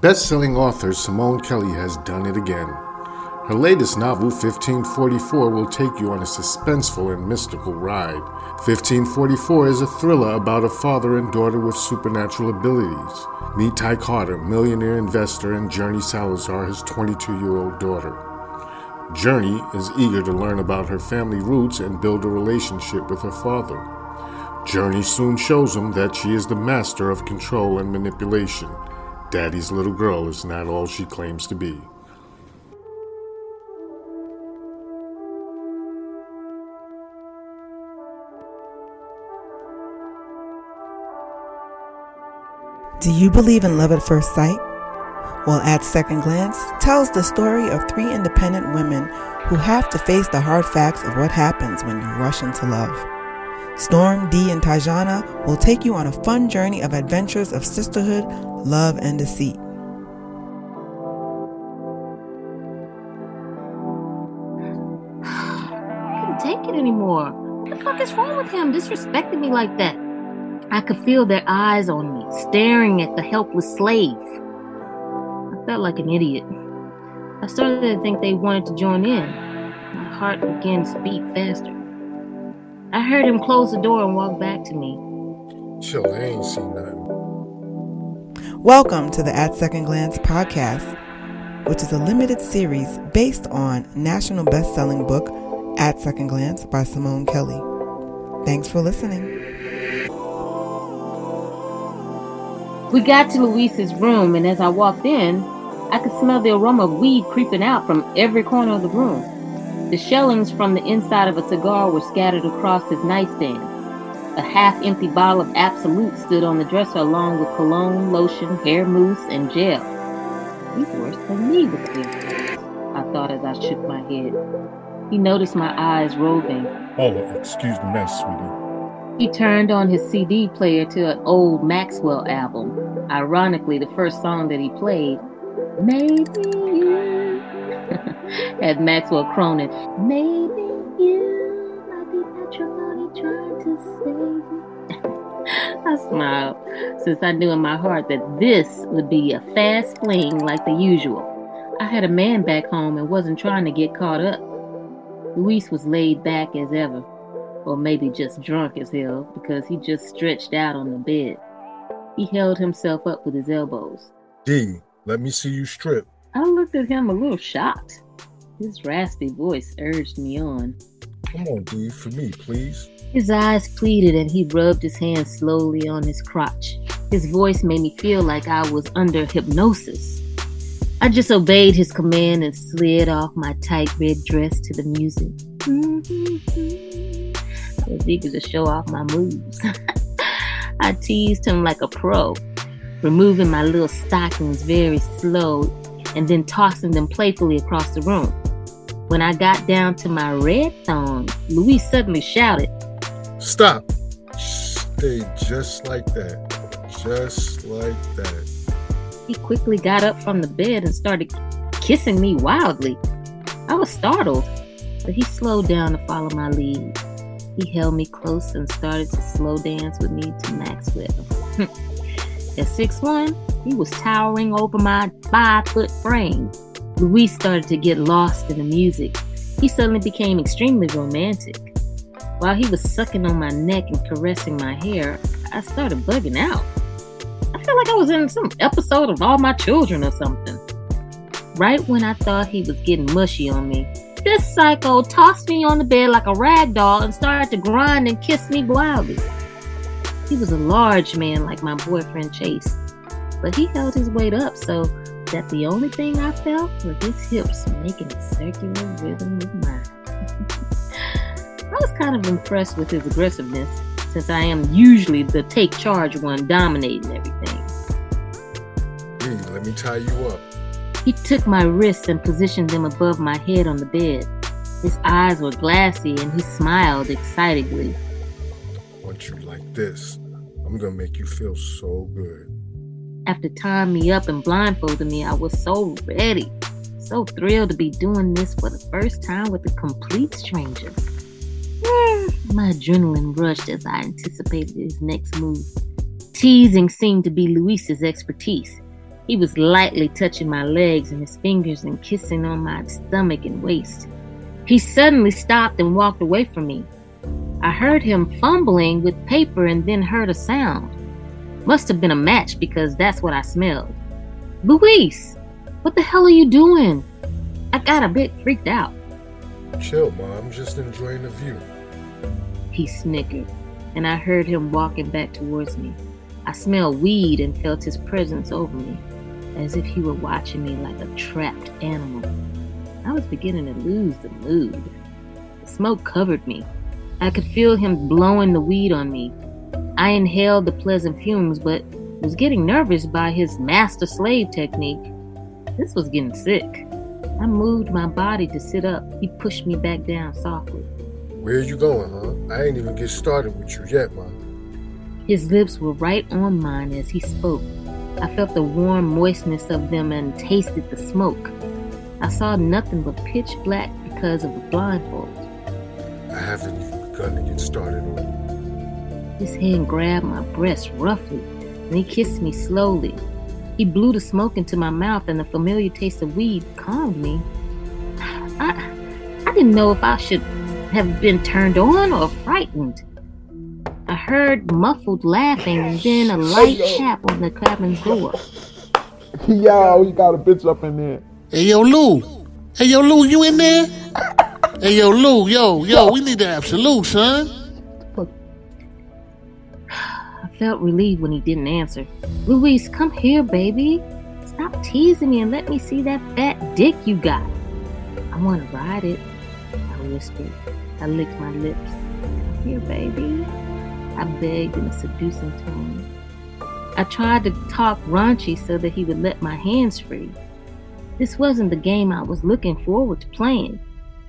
Best selling author Simone Kelly has done it again. Her latest novel, 1544, will take you on a suspenseful and mystical ride. 1544 is a thriller about a father and daughter with supernatural abilities. Meet Ty Carter, millionaire investor, and Journey Salazar, his 22 year old daughter. Journey is eager to learn about her family roots and build a relationship with her father. Journey soon shows him that she is the master of control and manipulation. Daddy's little girl is not all she claims to be. Do you believe in love at first sight? Well, At Second Glance tells the story of three independent women who have to face the hard facts of what happens when you rush into love. Storm, Dee, and Tyjana will take you on a fun journey of adventures of sisterhood, love, and deceit. I couldn't take it anymore. What the fuck is wrong with him disrespecting me like that? I could feel their eyes on me, staring at the helpless slave. I felt like an idiot. I started to think they wanted to join in. My heart began to beat faster. I heard him close the door and walk back to me. Chill, I ain't seen nothing. Welcome to the At Second Glance podcast, which is a limited series based on national best-selling book At Second Glance by Simone Kelly. Thanks for listening. We got to Luis's room, and as I walked in, I could smell the aroma of weed creeping out from every corner of the room. The shellings from the inside of a cigar were scattered across his nightstand. A half empty bottle of Absolut stood on the dresser along with cologne, lotion, hair mousse, and gel. He's worse than me with this, I thought as I shook my head. He noticed my eyes roving. Oh, excuse the mess, sweetie. He turned on his CD player to an old Maxwell album. Ironically, the first song that he played, Maybe You, had Maxwell Cronin. Maybe you might be matrimony trying to me. I smiled, since I knew in my heart that this would be a fast fling like the usual. I had a man back home and wasn't trying to get caught up. Luis was laid back as ever or maybe just drunk as hell because he just stretched out on the bed. He held himself up with his elbows. Dee, let me see you strip. I looked at him a little shocked. His raspy voice urged me on. Come on, dude, for me, please. His eyes pleaded and he rubbed his hand slowly on his crotch. His voice made me feel like I was under hypnosis. I just obeyed his command and slid off my tight red dress to the music. Mm-hmm. I was eager to show off my moves. I teased him like a pro, removing my little stockings very slow and then tossing them playfully across the room. When I got down to my red thong, Luis suddenly shouted, Stop! Stay just like that. Just like that. He quickly got up from the bed and started kissing me wildly. I was startled, but he slowed down to follow my lead. He held me close and started to slow dance with me to Maxwell. At 6'1, he was towering over my five foot frame. Luis started to get lost in the music. He suddenly became extremely romantic. While he was sucking on my neck and caressing my hair, I started bugging out. I felt like I was in some episode of All My Children or something. Right when I thought he was getting mushy on me, this psycho tossed me on the bed like a rag doll and started to grind and kiss me wildly. He was a large man like my boyfriend Chase, but he held his weight up so that the only thing I felt were his hips making a circular rhythm with mine. I was kind of impressed with his aggressiveness since I am usually the take charge one dominating everything. Hey, let me tie you up. He took my wrists and positioned them above my head on the bed. His eyes were glassy and he smiled excitedly. Want you like this. I'm gonna make you feel so good. After tying me up and blindfolding me, I was so ready, so thrilled to be doing this for the first time with a complete stranger. My adrenaline rushed as I anticipated his next move. Teasing seemed to be Luis's expertise. He was lightly touching my legs and his fingers and kissing on my stomach and waist. He suddenly stopped and walked away from me. I heard him fumbling with paper and then heard a sound. Must have been a match because that's what I smelled. Luis, what the hell are you doing? I got a bit freaked out. Chill, Mom. Just enjoying the view. He snickered, and I heard him walking back towards me. I smelled weed and felt his presence over me, as if he were watching me like a trapped animal. I was beginning to lose the mood. The smoke covered me. I could feel him blowing the weed on me. I inhaled the pleasant fumes, but was getting nervous by his master slave technique. This was getting sick. I moved my body to sit up. He pushed me back down softly. Where are you going, huh? I ain't even get started with you yet, man. His lips were right on mine as he spoke. I felt the warm moistness of them and tasted the smoke. I saw nothing but pitch black because of the blindfold. I haven't even begun to get started on you. His hand grabbed my breast roughly, and he kissed me slowly. He blew the smoke into my mouth, and the familiar taste of weed calmed me. I, I didn't know if I should have been turned on or frightened. I heard muffled laughing and then a light tap on the cabin's door. Yo, you got a bitch up in there. Hey, yo, Lou. Hey, yo, Lou, you in there? hey, yo, Lou, yo, yo, we need the Absolut, son. Felt relieved when he didn't answer. Luis, come here, baby. Stop teasing me and let me see that fat dick you got. I want to ride it, I whispered. I licked my lips. Come here, baby. I begged in a seducing tone. I tried to talk raunchy so that he would let my hands free. This wasn't the game I was looking forward to playing.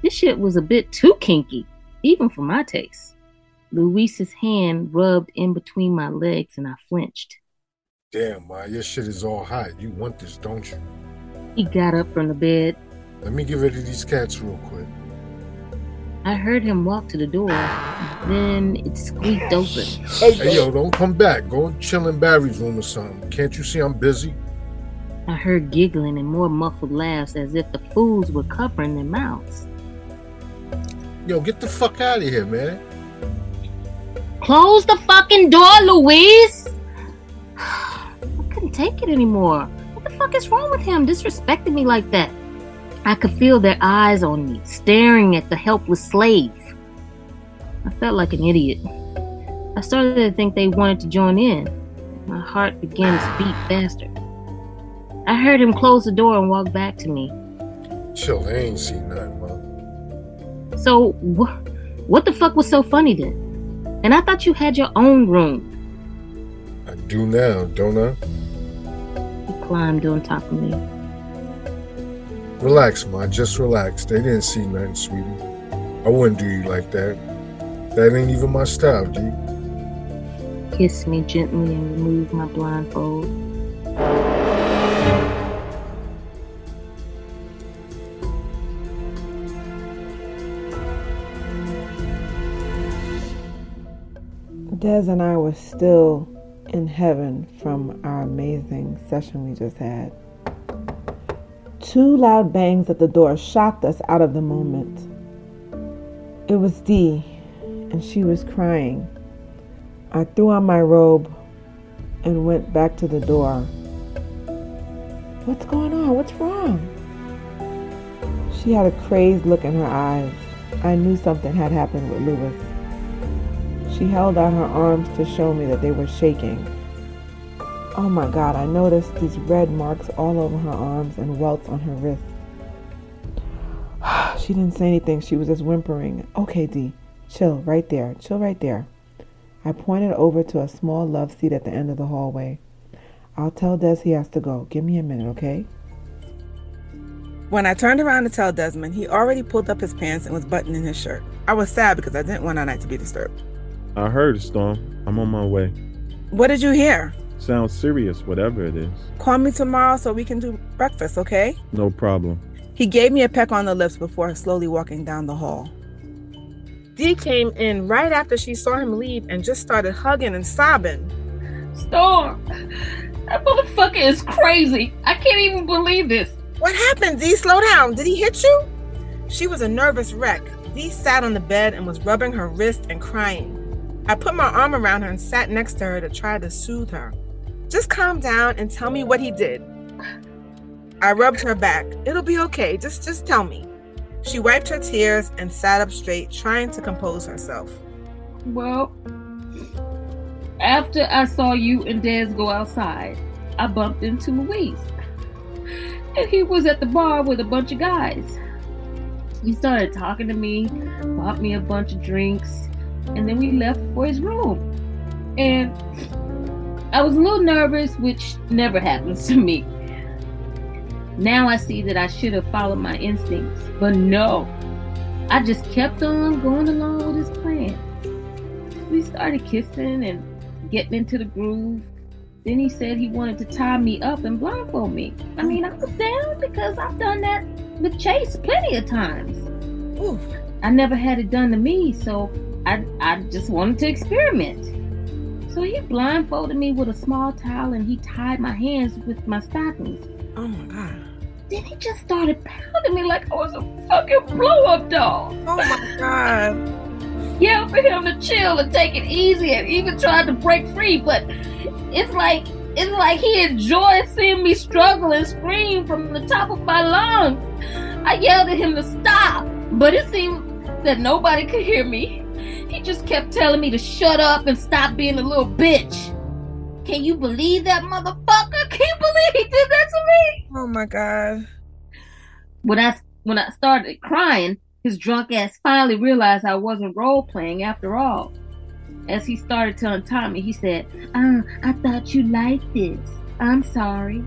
This shit was a bit too kinky, even for my taste. Luis's hand rubbed in between my legs and I flinched. Damn, Ma, your shit is all hot. You want this, don't you? He got up from the bed. Let me get rid of these cats real quick. I heard him walk to the door. Then it squeaked open. Hey, yo, don't come back. Go chill in Barry's room or something. Can't you see I'm busy? I heard giggling and more muffled laughs as if the fools were covering their mouths. Yo, get the fuck out of here, man. Close the fucking door, Luis! I couldn't take it anymore. What the fuck is wrong with him disrespecting me like that? I could feel their eyes on me, staring at the helpless slave. I felt like an idiot. I started to think they wanted to join in. My heart began to beat faster. I heard him close the door and walk back to me. Chill, they ain't seen nothing, man. So, wh- what the fuck was so funny then? And I thought you had your own room. I do now, don't I? He climbed on top of me. Relax, Ma. Just relax. They didn't see nothing, sweetie. I wouldn't do you like that. That ain't even my style, G. Kiss me gently and remove my blindfold. Dez and I were still in heaven from our amazing session we just had. Two loud bangs at the door shocked us out of the moment. It was Dee, and she was crying. I threw on my robe and went back to the door. What's going on? What's wrong? She had a crazed look in her eyes. I knew something had happened with Luis. She held out her arms to show me that they were shaking. Oh my God, I noticed these red marks all over her arms and welts on her wrists. She didn't say anything. She was just whimpering. Okay, Dee, chill right there. Chill right there. I pointed over to a small love seat at the end of the hallway. I'll tell Dez he has to go. Give me a minute, okay? When I turned around to tell Desmond, he already pulled up his pants and was buttoning his shirt. I was sad because I didn't want our night to be disturbed. I heard a storm. I'm on my way. What did you hear? Sounds serious, whatever it is. Call me tomorrow so we can do breakfast, okay? No problem. He gave me a peck on the lips before slowly walking down the hall. Dee came in right after she saw him leave and just started hugging and sobbing. Storm! That motherfucker is crazy. I can't even believe this. What happened, Dee? Slow down. Did he hit you? She was a nervous wreck. Dee sat on the bed and was rubbing her wrist and crying. I put my arm around her and sat next to her to try to soothe her. Just calm down and tell me what he did. I rubbed her back. It'll be okay. Just just tell me. She wiped her tears and sat up straight, trying to compose herself. Well, after I saw you and Dez go outside, I bumped into Luis. And he was at the bar with a bunch of guys. He started talking to me, bought me a bunch of drinks, and then we left for his room. And I was a little nervous, which never happens to me. Now I see that I should have followed my instincts, but no. I just kept on going along with his plan. We started kissing and getting into the groove. Then he said he wanted to tie me up and blindfold me. I mean, I was down because I've done that with Chase plenty of times. Ooh. I never had it done to me, so I, I just wanted to experiment. So he blindfolded me with a small towel and he tied my hands with my stockings. Oh my god. Then he just started pounding me like I was a fucking blow up doll. Oh my god. Yelled for him to chill and take it easy and even tried to break free, but it's like it's like he enjoyed seeing me struggle and scream from the top of my lungs. I yelled at him to stop, but it seemed that nobody could hear me. He just kept telling me to shut up and stop being a little bitch. Can you believe that motherfucker? Can you believe he did that to me? Oh my god. When I when I started crying, his drunk ass finally realized I wasn't role playing after all. As he started to untie me, he said, uh, I thought you liked this. I'm sorry.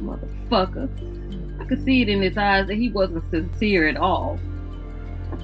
Motherfucker. I could see it in his eyes that he wasn't sincere at all.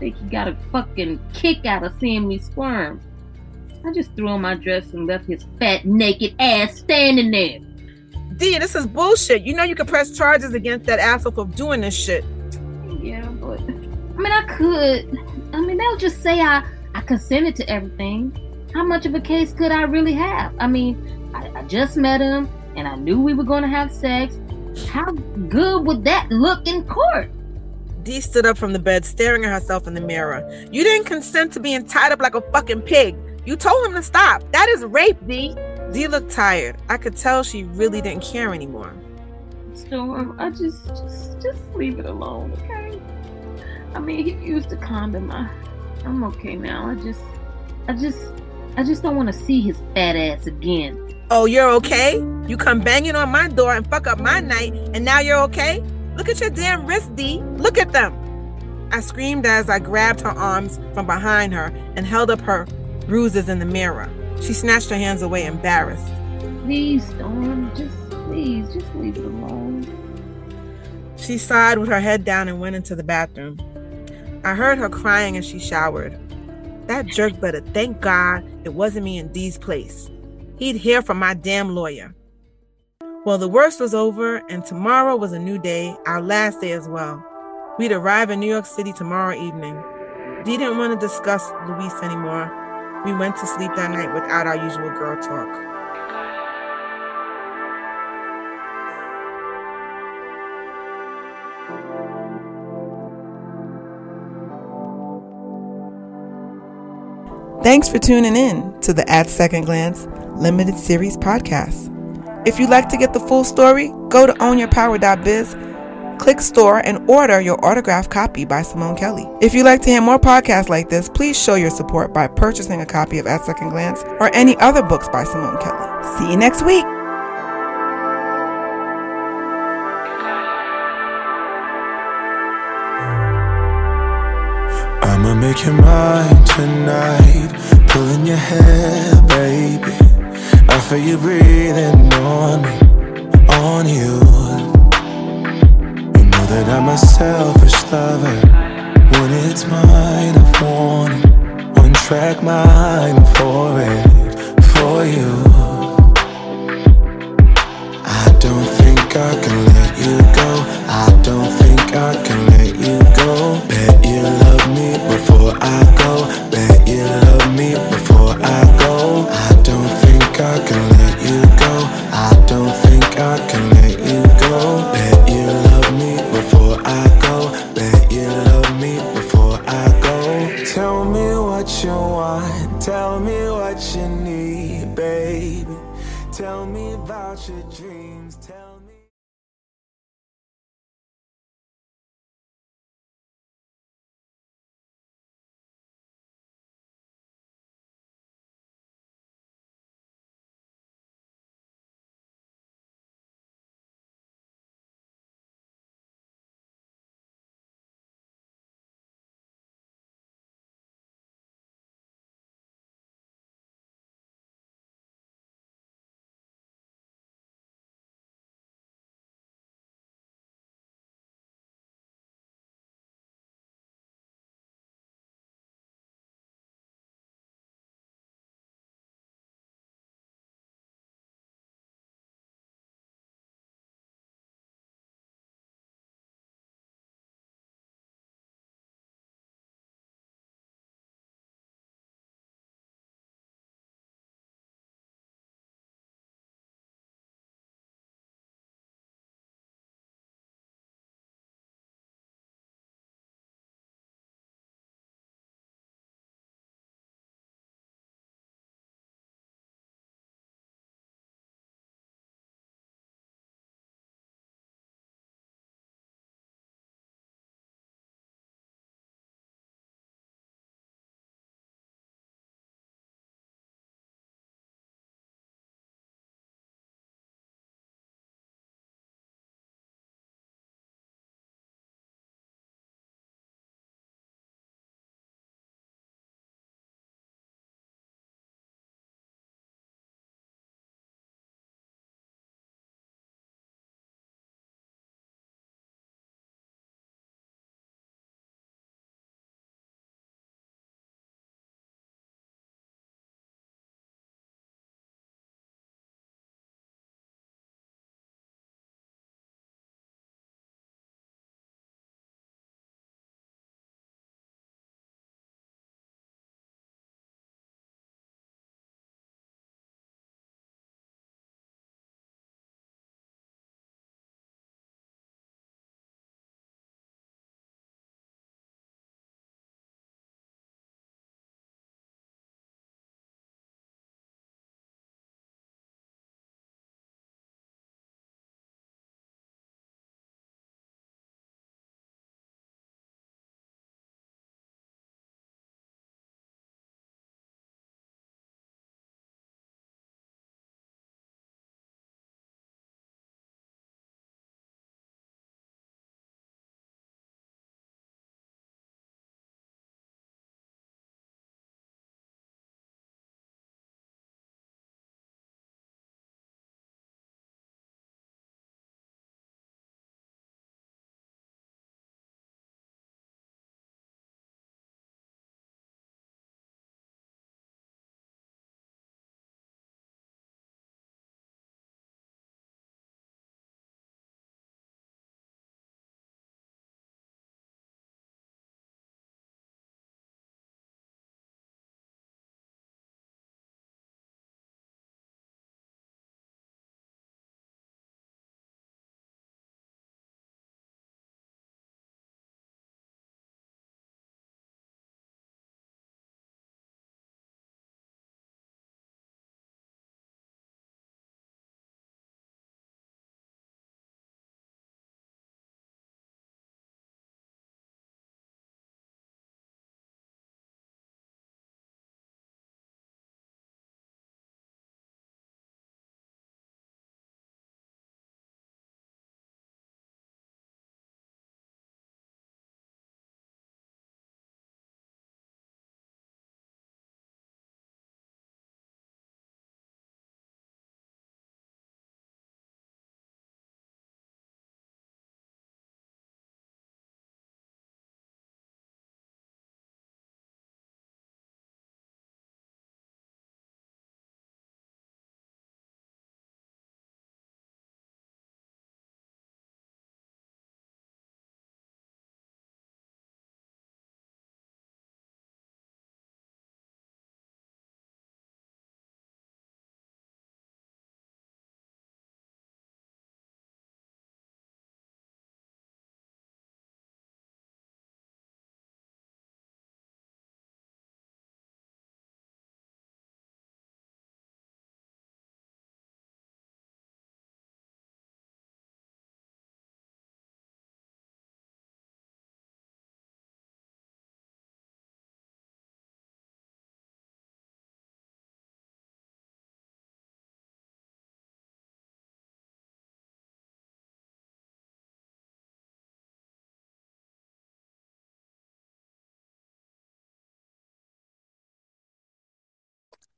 I think he got a fucking kick out of seeing me squirm. I just threw on my dress and left his fat, naked ass standing there. Dee, this is bullshit. You know you can press charges against that asshole for doing this shit. Yeah, but I mean, I could. I mean, they'll just say I I consented to everything. How much of a case could I really have? I mean, I, I just met him and I knew we were going to have sex. How good would that look in court? Dee stood up from the bed, staring at herself in the mirror. You didn't consent to being tied up like a fucking pig. You told him to stop. That is rape, Dee. Dee looked tired. I could tell she really didn't care anymore. Storm, um, I just, just, just leave it alone, okay? I mean, he used a condom. I, I'm okay now. I just, I just, I just don't want to see his fat ass again. Oh, you're okay? You come banging on my door and fuck up my night, and now you're okay? Look at your damn wrists, Dee. Look at them. I screamed as I grabbed her arms from behind her and held up her bruises in the mirror. She snatched her hands away, embarrassed. Please, Storm, just please, just leave it alone. She sighed with her head down and went into the bathroom. I heard her crying as she showered. That jerk better thank God it wasn't me in Dee's place. He'd hear from my damn lawyer. Well, the worst was over, and tomorrow was a new day, our last day as well. We'd arrive in New York City tomorrow evening. Dee didn't want to discuss Luis anymore. We went to sleep that night without our usual girl talk. Thanks for tuning in to the At Second Glance Limited Series podcast. If you'd like to get the full story, go to ownyourpower.biz, click store, and order your autographed copy by Simone Kelly. If you'd like to hear more podcasts like this, please show your support by purchasing a copy of At Second Glance or any other books by Simone Kelly. See you next week. I'ma make you mine tonight. Pulling your hair, baby. Feel you breathing on me, on you. You know that I'm a selfish lover. When it's mine, I want it. One track mind for it, for you. I don't think I can let you go. I don't think I can let you go. Bet you love me before I go. Bet you love me before I go can let you go. I don't think I can let you go. Let you love me before I go. Let you love me before I go. Tell me what you want. Tell me what you need, baby. Tell me about your dreams.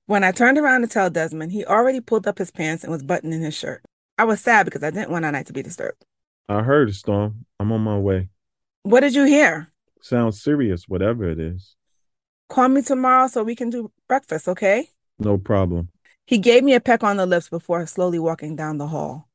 When I turned around to tell Desmond, he already pulled up his pants and was buttoning his shirt. I was sad because I didn't want our night to be disturbed. I heard a Storm. I'm on my way. What did you hear? Sounds serious, whatever it is. Call me tomorrow so we can do breakfast, okay? No problem. He gave me a peck on the lips before slowly walking down the hall.